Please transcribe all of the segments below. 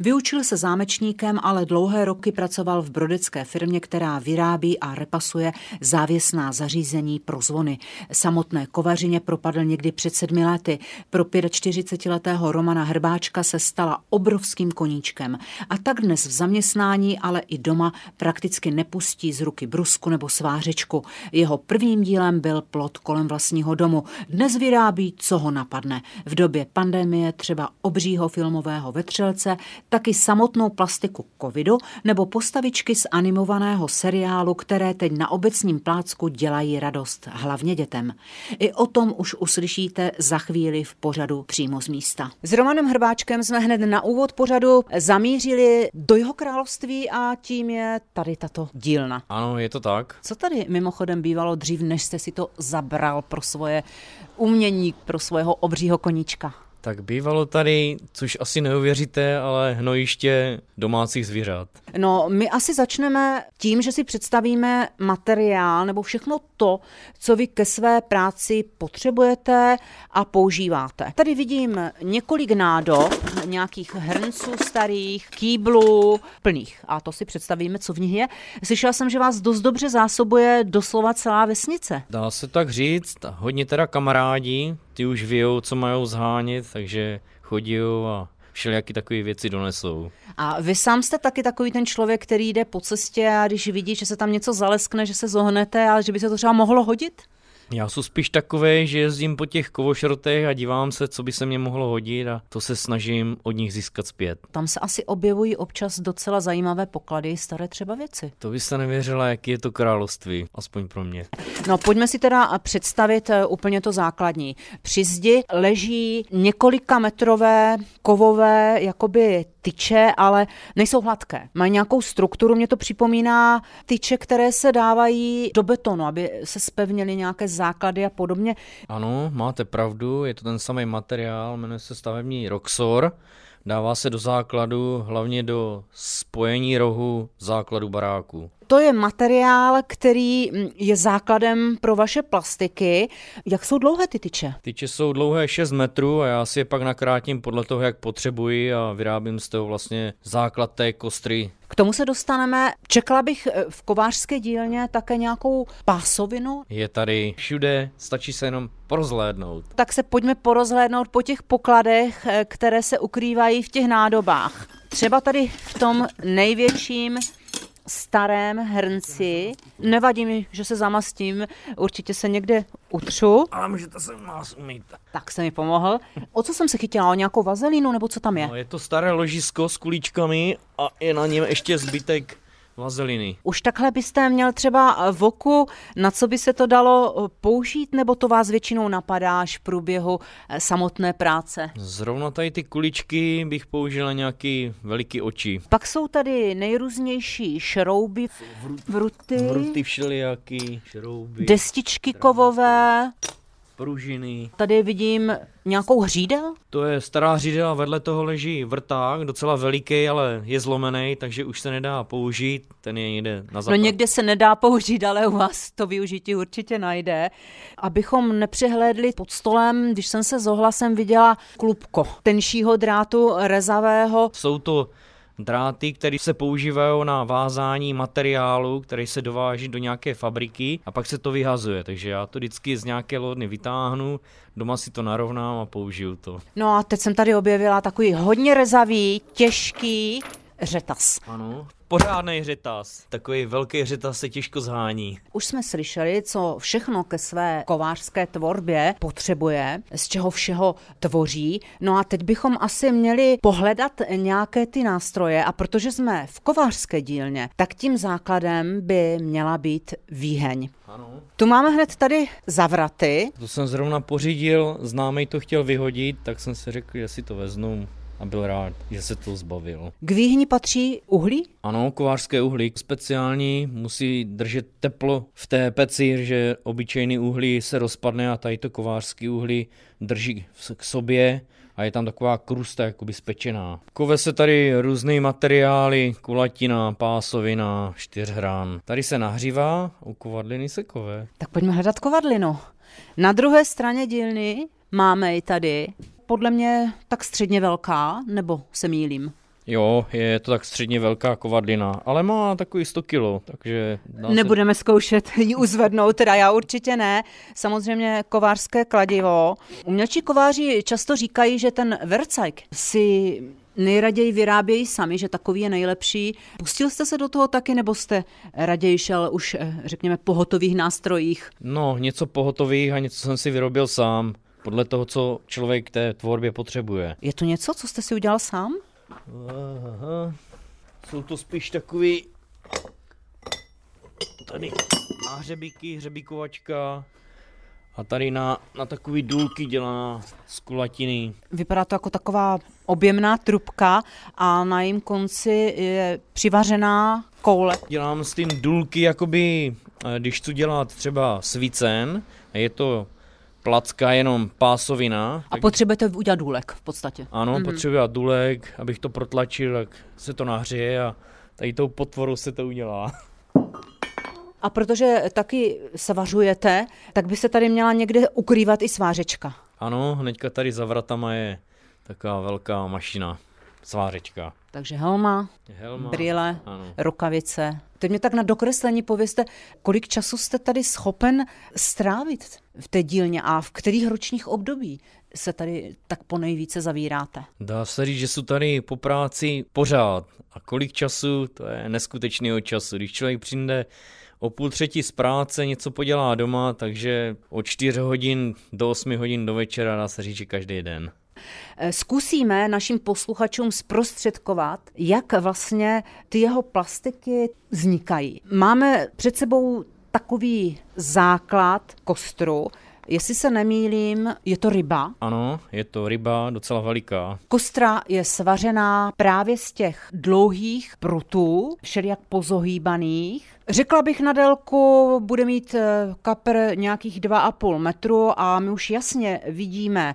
Vyučil se zámečníkem, ale dlouhé roky pracoval v brodecké firmě, která vyrábí a repasuje závěsná zařízení pro zvony. Samotné kovařině propadl někdy před sedmi lety. Pro 45-letého Romana Hrbáčka se stala obrovským koníčkem. A tak dnes v zaměstnání, ale i doma prakticky nepustí z ruky brusku nebo svářečku. Jeho prvním dílem byl plot kolem vlastního domu. Dnes vyrábí, co ho napadne. V době pandemie třeba obřího filmového vetřelce, taky samotnou plastiku covidu nebo postavičky z animovaného seriálu, které teď na obecním plácku dělají radost, hlavně dětem. I o tom už uslyšíte za chvíli v pořadu přímo z místa. S Romanem Hrbáčkem jsme hned na úvod pořadu zamířili do jeho království a tím je tady tato dílna. Ano, je to tak. Co tady mimochodem bývalo dřív, než jste si to zabral pro svoje umění, pro svého obřího koníčka? Tak bývalo tady, což asi neuvěříte, ale hnojiště domácích zvířat. No, my asi začneme tím, že si představíme materiál nebo všechno to, co vy ke své práci potřebujete a používáte. Tady vidím několik nádob, nějakých hrnců starých, kýblů plných. A to si představíme, co v nich je. Slyšela jsem, že vás dost dobře zásobuje doslova celá vesnice. Dá se tak říct, hodně teda kamarádi, ty už vějou, co mají zhánět, takže chodí a všelijaké takové věci donesou. A vy sám jste taky takový ten člověk, který jde po cestě a když vidí, že se tam něco zaleskne, že se zohnete, ale že by se to třeba mohlo hodit? Já jsem spíš takový, že jezdím po těch kovošrotech a dívám se, co by se mě mohlo hodit a to se snažím od nich získat zpět. Tam se asi objevují občas docela zajímavé poklady, staré třeba věci. To byste nevěřila, jaký je to království, aspoň pro mě. No pojďme si teda představit eh, úplně to základní. Při zdi leží několika metrové kovové jakoby tyče, ale nejsou hladké. Mají nějakou strukturu, mě to připomíná tyče, které se dávají do betonu, aby se spevnily nějaké základy a podobně. Ano, máte pravdu, je to ten samý materiál, jmenuje se stavební Roxor. Dává se do základu, hlavně do spojení rohu základu baráku. To je materiál, který mm, je základem pro vaše plastiky. Jak jsou dlouhé ty tyče? Tyče jsou dlouhé 6 metrů a já si je pak nakrátím podle toho, jak potřebuji a vyrábím z toho vlastně základ té kostry. K tomu se dostaneme. Čekala bych eh, v kovářské dílně také nějakou pásovinu. Je tady všude, stačí se jenom porozhlédnout. Tak se pojďme porozhlédnout po těch pokladech, eh, které se ukrývají v těch nádobách. Třeba tady v tom největším starém hrnci. Nevadí mi, že se zamastím, určitě se někde utřu. Ale můžete se nás umít. Tak se mi pomohl. O co jsem se chytila? O nějakou vazelínu nebo co tam je? No, je to staré ložisko s kulíčkami a je na něm ještě zbytek vazeliny. Už takhle byste měl třeba v oku, na co by se to dalo eh, použít, nebo to vás většinou napadá až v průběhu eh, samotné práce? Zrovna tady ty kuličky bych použil na nějaký veliký oči. Pak jsou tady nejrůznější šrouby, vruty, Vruty všelijaký, šrouby, destičky kovové. Pružiny. Tady vidím nějakou hřídel. To je stará hřídel a vedle toho leží vrták, docela veliký, ale je zlomený, takže už se nedá použít, ten je někde na No západ. někde se nedá použít, ale u vás to využití určitě najde. Abychom nepřehlédli pod stolem, když jsem se s ohlasem viděla klubko tenšího drátu rezavého. Jsou to dráty, které se používají na vázání materiálu, který se dováží do nějaké fabriky a pak se to vyhazuje. Takže já to vždycky z nějaké lodny vytáhnu, doma si to narovnám a použiju to. No a teď jsem tady objevila takový hodně rezavý, těžký řetas. Ano. Pořádný řetas. Takový velký řetas se těžko zhání. Už jsme slyšeli, co všechno ke své kovářské tvorbě potřebuje, z čeho všeho tvoří. No a teď bychom asi měli pohledat nějaké ty nástroje a protože jsme v kovářské dílně, tak tím základem by měla být výheň. Ano. Tu máme hned tady zavraty. To jsem zrovna pořídil, známej to chtěl vyhodit, tak jsem si řekl, že si to veznu a byl rád, že se to zbavil. K výhni patří uhlí? Ano, kovářské uhlí speciální, musí držet teplo v té peci, že obyčejný uhlí se rozpadne a tady to kovářský uhlí drží k sobě a je tam taková krusta jakoby spečená. Kove se tady různé materiály, kulatina, pásovina, čtyřhran. Tady se nahřívá, u kovadliny se kove. Tak pojďme hledat kovadlinu. Na druhé straně dílny máme i tady, podle mě tak středně velká, nebo se mýlím? Jo, je to tak středně velká kovadlina, ale má takový 100 kilo, takže... Nebudeme se... zkoušet ji uzvednout, teda já určitě ne. Samozřejmě kovářské kladivo. Umělčí kováři často říkají, že ten vercajk si nejraději vyrábějí sami, že takový je nejlepší. Pustil jste se do toho taky, nebo jste raději šel už, eh, řekněme, pohotových nástrojích? No, něco pohotových a něco jsem si vyrobil sám, podle toho, co člověk té tvorbě potřebuje. Je to něco, co jste si udělal sám? Aha. Jsou to spíš takový tady na hřebíky, hřebíkovačka a tady na, na takový důlky dělaná z kulatiny. Vypadá to jako taková objemná trubka a na jejím konci je přivařená koule. Dělám s tím důlky, jakoby, eh, když tu dělat třeba svícen, je to placka jenom pásovina. A tak... potřebujete udělat důlek v podstatě. Ano, mm-hmm. potřebuji důlek, abych to protlačil, tak se to nahřeje a tady tou potvorou se to udělá. A protože taky svařujete, tak by se tady měla někde ukrývat i svářečka. Ano, hnedka tady za vratama je taková velká mašina, svářečka. Takže helma, helma brýle, ano. rukavice. Teď mě tak na dokreslení pověste, kolik času jste tady schopen strávit v té dílně a v kterých ročních období se tady tak po nejvíce zavíráte? Dá se říct, že jsou tady po práci pořád. A kolik času, to je neskutečného času. Když člověk přijde o půl třetí z práce, něco podělá doma, takže od 4 hodin do 8 hodin do večera dá se říct, že každý den. Eh, zkusíme našim posluchačům zprostředkovat, jak vlastně ty jeho plastiky vznikají. Máme před sebou takový základ kostru, Jestli se nemýlím, je to ryba. Ano, je to ryba docela veliká. Kostra je svařená právě z těch dlouhých prutů, všelijak pozohýbaných. Řekla bych na délku, bude mít eh, kapr nějakých 2,5 metru a my už jasně vidíme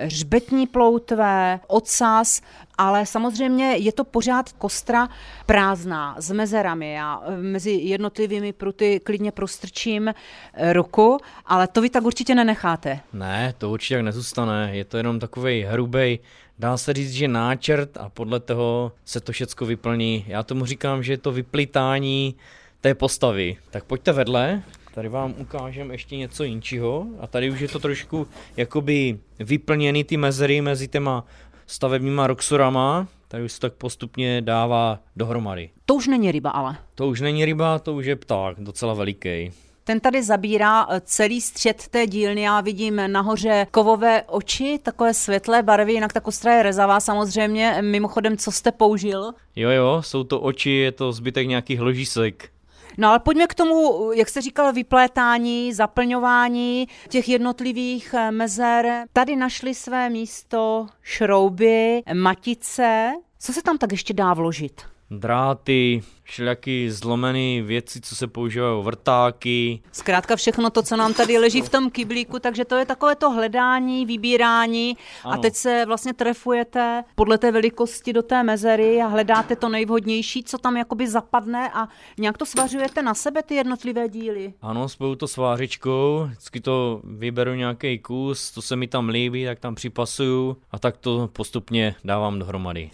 hřbetní ploutve, ocas, ale samozřejmě je to pořád kostra prázdná, s mezerami. Já eh, mezi jednotlivými pruty klidně prostrčím eh, ruku, ale to vy tak určitě nenecháte. Ne, to určitě tak nezůstane. Je to jenom takový hrubý dá se říct, že náčrt a podle toho se to všecko vyplní. Já tomu říkám, že je to vyplitání té postavy. Tak pojďte vedle, Tady vám ukážem ještě něco jinčího a tady už je to trošku jakoby vyplněný ty mezery mezi těma stavebníma roxorama, tady už se tak postupně dává dohromady. To už není ryba ale. To už není ryba, to už je pták, docela veliký. Ten tady zabírá eh, celý střed té dílny. Já vidím nahoře kovové oči, takové světlé barvy, jinak ta kostra je rezavá samozřejmě. Mimochodem, co jste použil? Jo, jo, jsou to oči, je to zbytek nějakých ložísek. No ale pojďme k tomu, jak jste říkal, vyplétání, zaplňování těch jednotlivých eh, mezer. Tady našli své místo šrouby, matice. Co se tam tak ještě dá vložit? Dráty, všelijaký zlomený věci, co se používají, vrtáky. Zkrátka všechno to, co nám tady leží v tom kyblíku, takže to je takové to hledání, vybírání ano. a teď se vlastně trefujete podle té velikosti do té mezery a hledáte to nejvhodnější, co tam jakoby zapadne a nějak to svařujete na sebe ty jednotlivé díly. Ano, spolu to svářičkou, vždycky to vyberu nějaký kus, to se mi tam líbí, tak tam připasuju a tak to postupně dávám dohromady.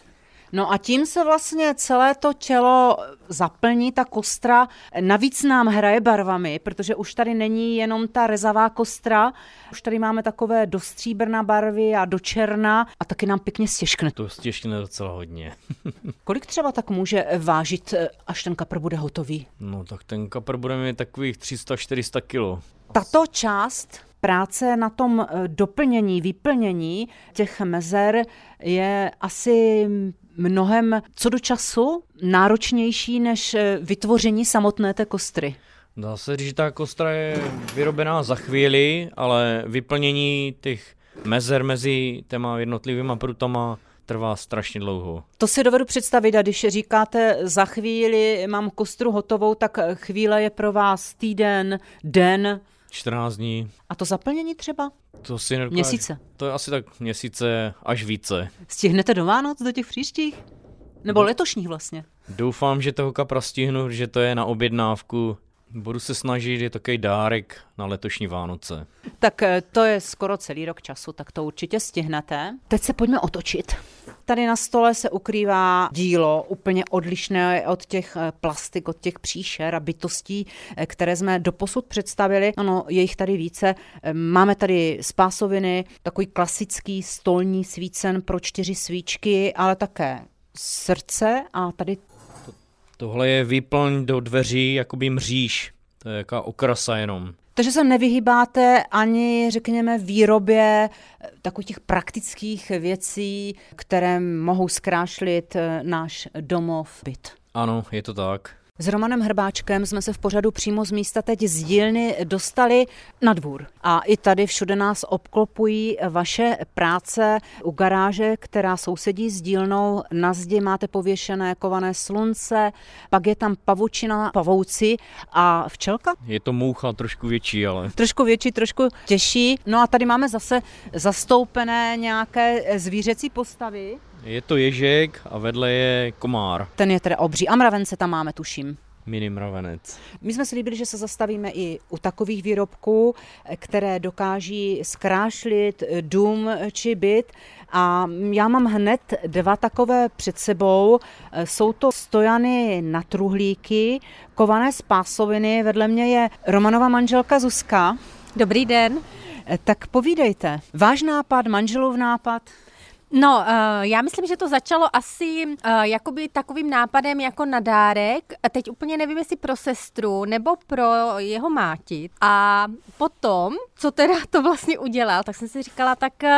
No a tím se vlastně celé to tělo zaplní, ta kostra. Navíc nám hraje barvami, protože už tady není jenom ta rezavá kostra, už tady máme takové do stříbrna barvy a do černa a taky nám pěkně stěžkne. To stěžkne docela hodně. Kolik třeba tak může vážit, až ten kapr bude hotový? No tak ten kapr bude mít takových 300-400 kilo. Tato část práce na tom doplnění, vyplnění těch mezer je asi mnohem co do času náročnější než eh, vytvoření samotné té kostry. Dá se říct, že ta kostra je vyrobená za chvíli, ale vyplnění těch mezer mezi těma jednotlivýma prutama trvá strašně dlouho. To si dovedu představit a když říkáte za chvíli mám kostru hotovou, tak chvíle je pro vás týden, den, 14 dní. A to zaplnění třeba? To si nedokáž... Měsíce. To je asi tak měsíce až více. Stihnete do Vánoc, do těch příštích? Nebo no. letošních vlastně? Doufám, že toho kapra stihnu, že to je na objednávku Budu se snažit, je takový dárek na letošní Vánoce. Tak eh, to je skoro celý rok času, tak to určitě stihnete. Teď se pojďme otočit. Tady na stole se ukrývá dílo úplně odlišné od těch eh, plastik, od těch příšer a bytostí, eh, které jsme doposud představili. Ano, je jich tady více. Máme tady spásoviny, takový klasický stolní svícen pro čtyři svíčky, ale také srdce a tady Tohle je výplň do dveří, jakoby mříž. To je jaká okrasa jenom. Takže se nevyhýbáte ani, řekněme, výrobě eh, takových těch praktických věcí, které mohou zkrášlit eh, náš domov, byt. Ano, je to tak. S Romanem Hrbáčkem jsme se v pořadu přímo z místa teď z dílny dostali na dvůr. A i tady všude nás obklopují vaše práce u garáže, která sousedí s dílnou. Na zdi máte pověšené kované slunce, pak je tam pavučina, pavouci a včelka? Je to moucha trošku větší, ale... Trošku větší, trošku těžší. No a tady máme zase zastoupené nějaké zvířecí postavy. Je to ježek a vedle je komár. Ten je tedy obří. A mravence tam máme, tuším. Mini mravenec. My jsme si líbili, že se zastavíme i u takových výrobků, které dokáží zkrášlit dům či byt. A já mám hned dva takové před sebou. Jsou to stojany na truhlíky, kované z pásoviny. Vedle mě je Romanova manželka Zuzka. Dobrý den. Tak povídejte. Váš nápad, manželův nápad? No, uh, já myslím, že to začalo asi uh, jakoby takovým nápadem jako na dárek. Teď úplně nevím, jestli pro sestru nebo pro jeho máti. A potom, co teda to vlastně udělal, tak jsem si říkala, tak uh,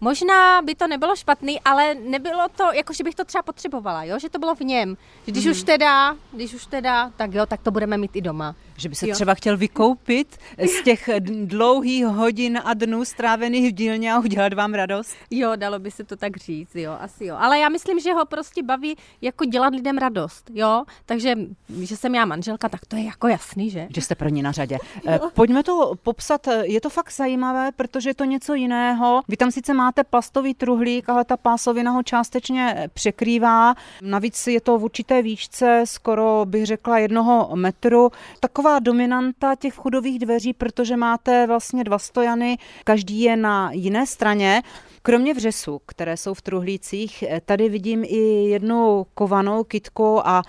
možná by to nebylo špatný, ale nebylo to, jako že bych to třeba potřebovala, jo? že to bylo v něm. Že když mm. už teda, když už teda, tak jo, tak to budeme mít i doma. Že by se jo. třeba chtěl vykoupit z těch dlouhých hodin a dnů strávených v dílně a udělat vám radost? Jo, dalo by se to tak říct, jo, asi jo. Ale já myslím, že ho prostě baví jako dělat lidem radost, jo. Takže, že jsem já manželka, tak to je jako jasný, že? Že jste první na řadě. Jo. Eh, pojďme to popsat. Je to fakt zajímavé, protože je to něco jiného. Vy tam sice máte plastový truhlík, ale ta pásovina ho částečně překrývá. Navíc je to v určité výšce, skoro bych řekla jednoho metru. Taková dominanta těch vchodových dveří, protože máte vlastně dva stojany, každý je na jiné straně. Kromě vřesu, které jsou v truhlících, tady vidím i jednu kovanou kitku a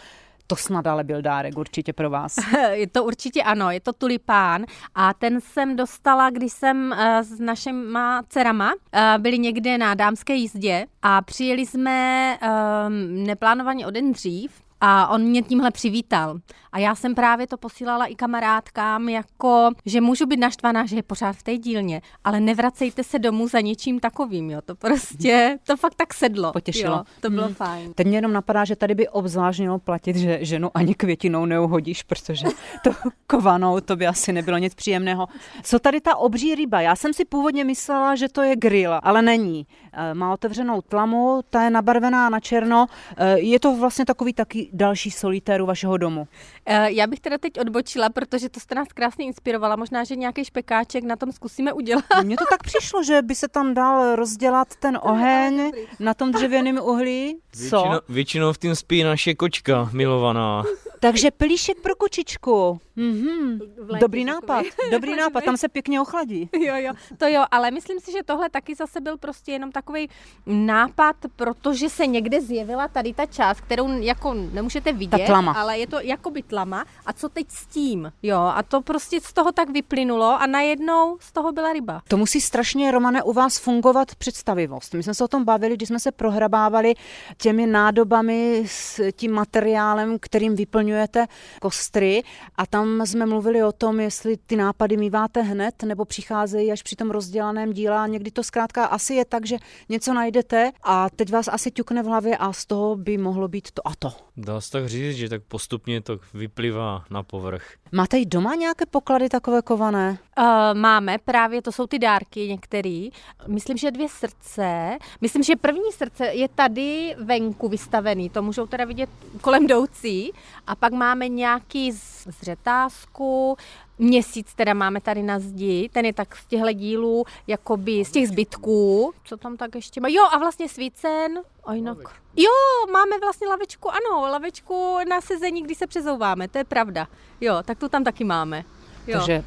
to snad ale byl dárek určitě pro vás. je to určitě ano, je to tulipán a ten jsem dostala, když jsem uh, s našima dcerama uh, byli někde na dámské jízdě a přijeli jsme um, neplánovaně o den dřív a on mě tímhle přivítal. A já jsem právě to posílala i kamarádkám, jako, že můžu být naštvaná, že je pořád v té dílně, ale nevracejte se domů za něčím takovým, jo. To prostě, to fakt tak sedlo. Potěšilo. Jo, to bylo hmm. fajn. Teď mě jenom napadá, že tady by obzvlášť mělo platit, že ženu ani květinou neuhodíš, protože to kovanou, to by asi nebylo nic příjemného. Co tady ta obří ryba? Já jsem si původně myslela, že to je grill, ale není. Eh, má otevřenou tlamu, ta je nabarvená na černo. Eh, je to vlastně takový taky další solitéru vašeho domu. Eh, já bych teda teď odbočila, protože to jste nás krásně inspirovala. Možná, že nějaký špekáček na tom zkusíme udělat. Mně to tak přišlo, že by se tam dal rozdělat ten oheň na tom dřevěném uhlí. Co? Většinou, většinou v tím spí naše kočka milovaná. Takže pelíšek pro kočičku. Mm-hmm. Dobrý nápad, dobrý nápad, tam se pěkně ochladí. Jo, jo, to jo, ale myslím si, že tohle taky zase byl prostě jenom takový nápad, protože se někde zjevila tady ta část, kterou jako nemůžete vidět, ale je to jako by tlama. A co teď s tím? Jo, a to prostě z toho tak vyplynulo a najednou z toho byla ryba. To musí strašně, Romane, u vás fungovat představivost. My jsme se o tom bavili, když jsme se prohrabávali těmi nádobami s tím materiálem, kterým vyplňujete kostry a tam jsme mluvili o tom, jestli ty nápady míváte hned nebo přicházejí až při tom rozdělaném díle a někdy to zkrátka asi je tak, že něco najdete a teď vás asi ťukne v hlavě a z toho by mohlo být to a to. Dá se tak říct, že tak postupně to vyplývá na povrch. Máte i doma nějaké poklady takové kované? Uh, máme, právě to jsou ty dárky některý. Myslím, že dvě srdce. Myslím, že první srdce je tady venku vystavený, to můžou teda vidět kolem jdoucí. A pak máme nějaký zřetázku, Měsíc teda máme tady na zdi, ten je tak z těchto dílů, jakoby z těch zbytků. Co tam tak ještě má? Jo, a vlastně svícen. A jinak. Jo, máme vlastně lavečku, ano, lavečku na sezení, když se přezouváme, to je pravda. Jo, tak to tam taky máme. Jo. Takže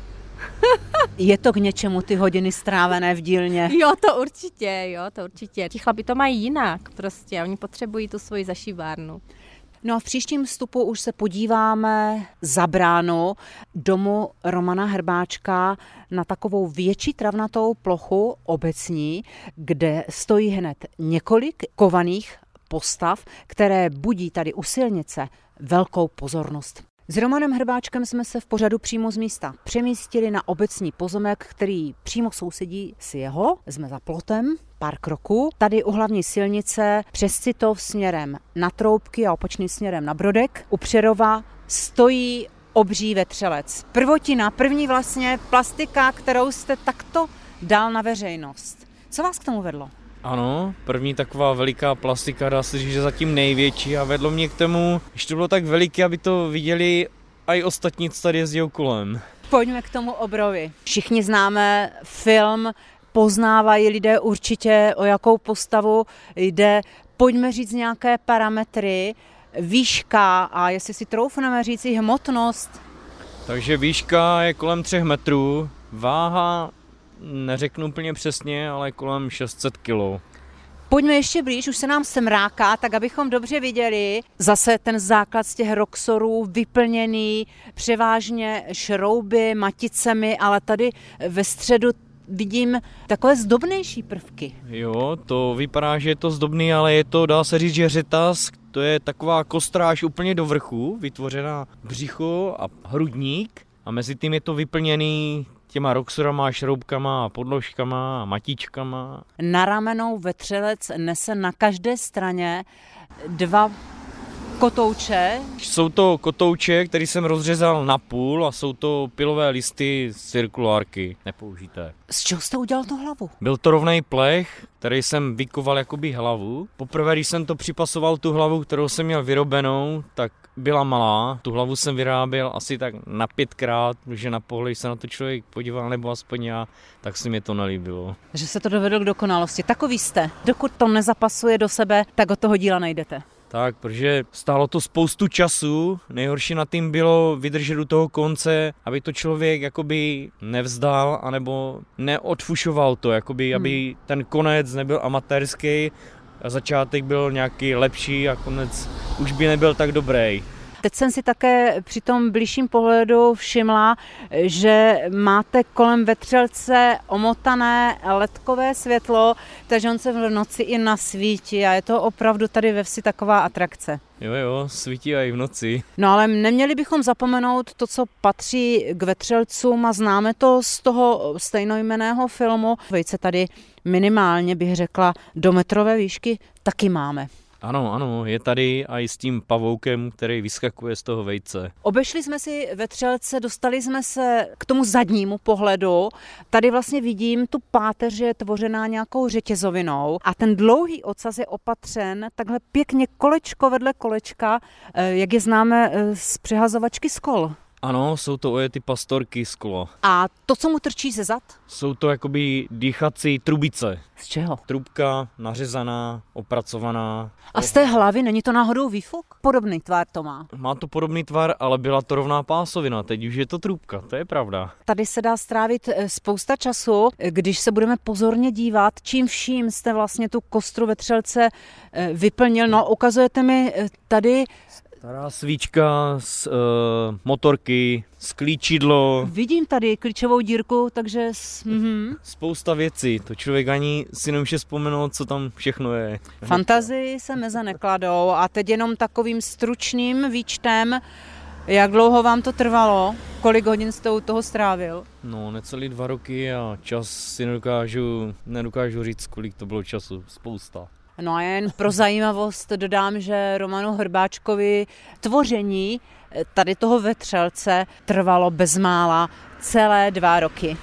je to k něčemu ty hodiny strávené v dílně? Jo, to určitě, jo, to určitě. Ti chlapi to mají jinak prostě, oni potřebují tu svoji zašívárnu. No a v příštím vstupu už se podíváme za bránu domu Romana Hrbáčka na takovou větší travnatou plochu obecní, kde stojí hned několik kovaných postav, které budí tady u silnice velkou pozornost. S Romanem Hrbáčkem jsme se v pořadu přímo z místa přemístili na obecní pozemek, který přímo sousedí s jeho. Jsme za plotem, pár kroků. Tady u hlavní silnice přes Citov směrem na Troubky a opačným směrem na Brodek. U Přerova stojí obří vetřelec. Prvotina, první vlastně plastika, kterou jste takto dal na veřejnost. Co vás k tomu vedlo? Ano, první taková veliká plastika, dá se říct, že zatím největší a vedlo mě k tomu, že to bylo tak veliký, aby to viděli i ostatní, co tady jezdí kolem. Pojďme k tomu obrovi. Všichni známe film, poznávají lidé určitě, o jakou postavu jde. Pojďme říct nějaké parametry, výška a jestli si troufneme říct i hmotnost. Takže výška je kolem 3 metrů, váha neřeknu úplně přesně, ale kolem 600 kg. Pojďme ještě blíž, už se nám semráká, tak abychom dobře viděli. Zase ten základ z těch roxorů vyplněný převážně šrouby, maticemi, ale tady ve středu vidím takové zdobnější prvky. Jo, to vypadá, že je to zdobný, ale je to, dá se říct, že řetaz, to je taková kostráž úplně do vrchu, vytvořená břicho a hrudník a mezi tím je to vyplněný těma roxorama, šroubkama, podložkama a matičkama. Na ramenou vetřelec nese na každé straně dva kotouče. Jsou to kotouče, který jsem rozřezal na půl a jsou to pilové listy cirkulárky, nepoužité. Z čeho jste udělal tu hlavu? Byl to rovný plech, který jsem vykoval jakoby hlavu. Poprvé, když jsem to připasoval tu hlavu, kterou jsem měl vyrobenou, tak byla malá. Tu hlavu jsem vyráběl asi tak na pětkrát, že na pohled se na to člověk podíval, nebo aspoň já, tak si mi to nelíbilo. Že se to dovedlo k dokonalosti. Takový jste. Dokud to nezapasuje do sebe, tak od toho díla najdete. Tak, protože stálo to spoustu času, nejhorší na tím bylo vydržet do toho konce, aby to člověk jakoby nevzdal, anebo neodfušoval to, jakoby, hmm. aby ten konec nebyl amatérský začátek byl nějaký lepší a konec už by nebyl tak dobrý. Teď jsem si také při tom blížším pohledu všimla, že máte kolem vetřelce omotané ledkové světlo, takže on se v noci i nasvítí a je to opravdu tady ve vsi taková atrakce. Jo, jo, svítí i v noci. No ale neměli bychom zapomenout to, co patří k vetřelcům a známe to z toho stejnojmeného filmu. Vejce tady minimálně bych řekla do metrové výšky taky máme. Ano, ano, je tady i s tím pavoukem, který vyskakuje z toho vejce. Obešli jsme si vetřelce, dostali jsme se k tomu zadnímu pohledu. Tady vlastně vidím tu páteř je tvořená nějakou řetězovinou a ten dlouhý ocas je opatřen takhle pěkně kolečko vedle kolečka, eh, jak je známe eh, z přehazovačky skol. Ano, jsou to ojety pastorky sklo. A to, co mu trčí ze zad? Jsou to jakoby dýchací trubice. Z čeho? Trubka nařezaná, opracovaná. A z té hlavy není to náhodou výfuk? Podobný tvar to má. Má to podobný tvar, ale byla to rovná pásovina, teď už je to trubka, to je pravda. Tady se dá strávit eh, spousta času, když se budeme pozorně dívat, čím vším jste vlastně tu kostru vetřelce eh, vyplnil. No, ukazujete mi eh, tady Stará svíčka z uh, motorky, sklíčidlo. Vidím tady klíčovou dírku, takže... Mm-hmm. Spousta věcí, to člověk ani si nemůže vzpomenout, co tam všechno je. Fantazii se meze nekladou a teď jenom takovým stručným výčtem, jak dlouho vám to trvalo? Kolik hodin jste u toho strávil? No, necelý dva roky a čas si nedokážu, nedokážu říct, kolik to bylo času. Spousta. No a jen pro zajímavost dodám, že Romanu Hrbáčkovi tvoření eh, tady toho vetřelce trvalo bezmála celé dva roky.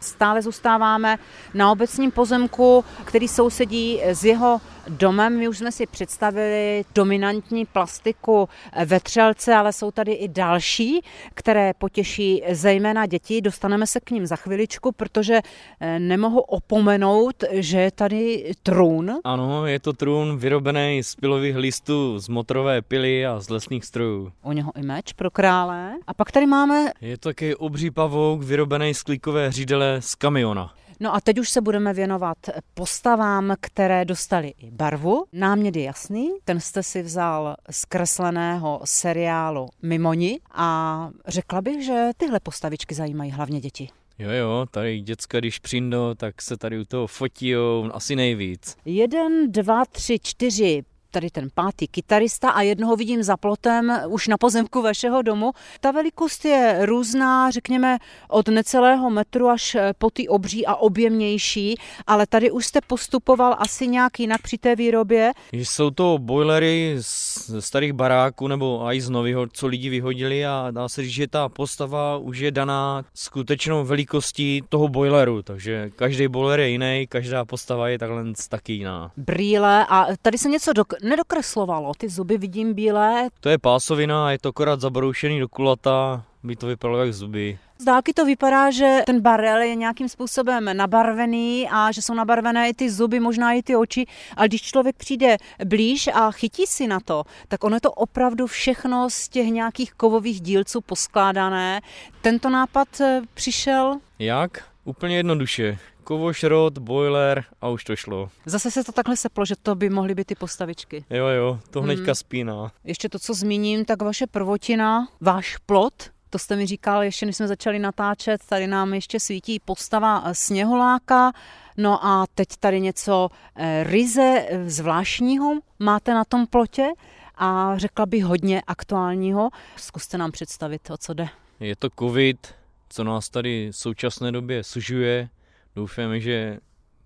Stále zůstáváme na obecním pozemku, který sousedí s jeho domem. My už jsme si představili dominantní plastiku ve Třelce, ale jsou tady i další, které potěší zejména děti. Dostaneme se k ním za chviličku, protože eh, nemohu opomenout, že je tady trůn. Ano, je to trůn vyrobený z pilových listů, z motorové pily a z lesních strojů. U něho i meč pro krále. A pak tady máme... Je to taky obří pavouk vyrobený z klíkové řídele z kamiona. No a teď už se budeme věnovat postavám, které dostaly i barvu. Námět je jasný, ten jste si vzal z kresleného seriálu Mimoni a řekla bych, že tyhle postavičky zajímají hlavně děti. Jo, jo, tady děcka, když přijdou, tak se tady u toho fotí asi nejvíc. Jeden, dva, tři, čtyři, tady ten pátý kytarista a jednoho vidím za plotem už na pozemku vašeho domu. Ta velikost je různá, řekněme od necelého metru až eh, po ty obří a objemnější, ale tady už jste postupoval asi nějak jinak při té výrobě. Jsou to boilery z starých baráků nebo i z nového, co lidi vyhodili a dá se říct, že ta postava už je daná skutečnou velikostí toho boileru, takže každý boiler je jiný, každá postava je takhle taky jiná. Brýle a tady se něco do, nedokreslovalo. Ty zuby vidím bílé. To je pásovina, je to akorát zabroušený do kulata, by to vypadalo jak zuby. Z dálky to vypadá, že ten barel je nějakým způsobem nabarvený a že jsou nabarvené i ty zuby, možná i ty oči, ale když člověk přijde blíž a chytí si na to, tak ono je to opravdu všechno z těch nějakých kovových dílců poskládané. Tento nápad eh, přišel? Jak? Úplně jednoduše kovošrot, boiler a už to šlo. Zase se to takhle seplo, že to by mohly být ty postavičky. Jo, jo, to hnedka hmm. spíná. Ještě to, co zmíním, tak vaše prvotina, váš plot, to jste mi říkal, ještě než jsme začali natáčet, tady nám ještě svítí postava sněholáka, no a teď tady něco eh, ryze eh, zvláštního máte na tom plotě a řekla bych hodně aktuálního. Zkuste nám představit, o co jde. Je to covid, co nás tady v současné době sužuje, doufáme, že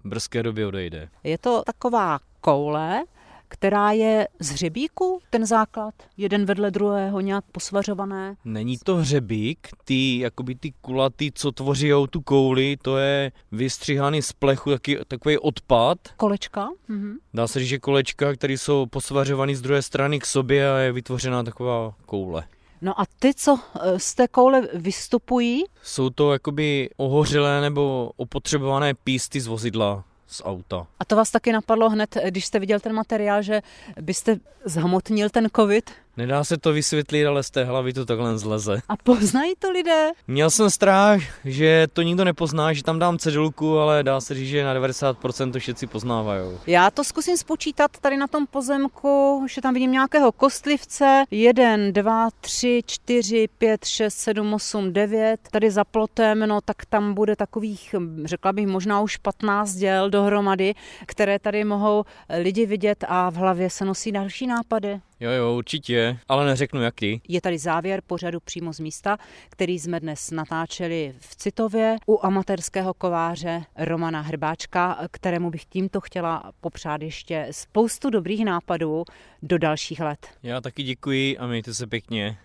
v brzké době odejde. Je to taková koule, která je z hřebíku, ten základ, jeden vedle druhého, nějak posvařované? Není to hřebík, ty, jakoby ty kulatý, co tvoří tu kouli, to je vystřihaný z plechu, taky, takový odpad. Kolečka? Mhm. Dá se říct, že kolečka, které jsou posvařované z druhé strany k sobě a je vytvořená taková koule. No a ty, co eh, z té koule vystupují? Jsou to jakoby ohořelé nebo opotřebované písty z vozidla z auta. A to vás taky napadlo hned, když jste viděl ten materiál, že byste zhmotnil ten covid? Nedá se to vysvětlit, ale z té hlavy to takhle zleze. A poznají to lidé? Měl jsem strach, že to nikdo nepozná, že tam dám cedulku, ale dá se říct, že na 90% to všichni poznávají. Já to zkusím spočítat tady na tom pozemku, že tam vidím nějakého kostlivce. 1, 2, 3, 4, 5, 6, 7, 8, 9. Tady za plotem, no tak tam bude takových, řekla bych, možná už 15 děl dohromady, které tady mohou lidi vidět a v hlavě se nosí další nápady. Jo, jo, určitě, ale neřeknu jaký. Je tady závěr pořadu přímo z místa, který jsme dnes natáčeli v Citově u amatérského kováře Romana Hrbáčka, kterému bych tímto chtěla popřát ještě spoustu dobrých nápadů do dalších let. Já taky děkuji a mějte se pěkně.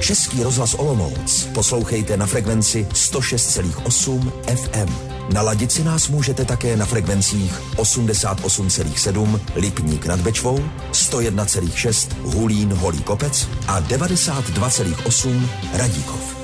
Český rozhlas Olomouc poslouchejte na frekvenci 106,8 FM. Naladit si nás můžete také na frekvencích 88,7 Lipník nad Bečvou, 101,6 Hulín Holý Kopec a 92,8 Radíkov.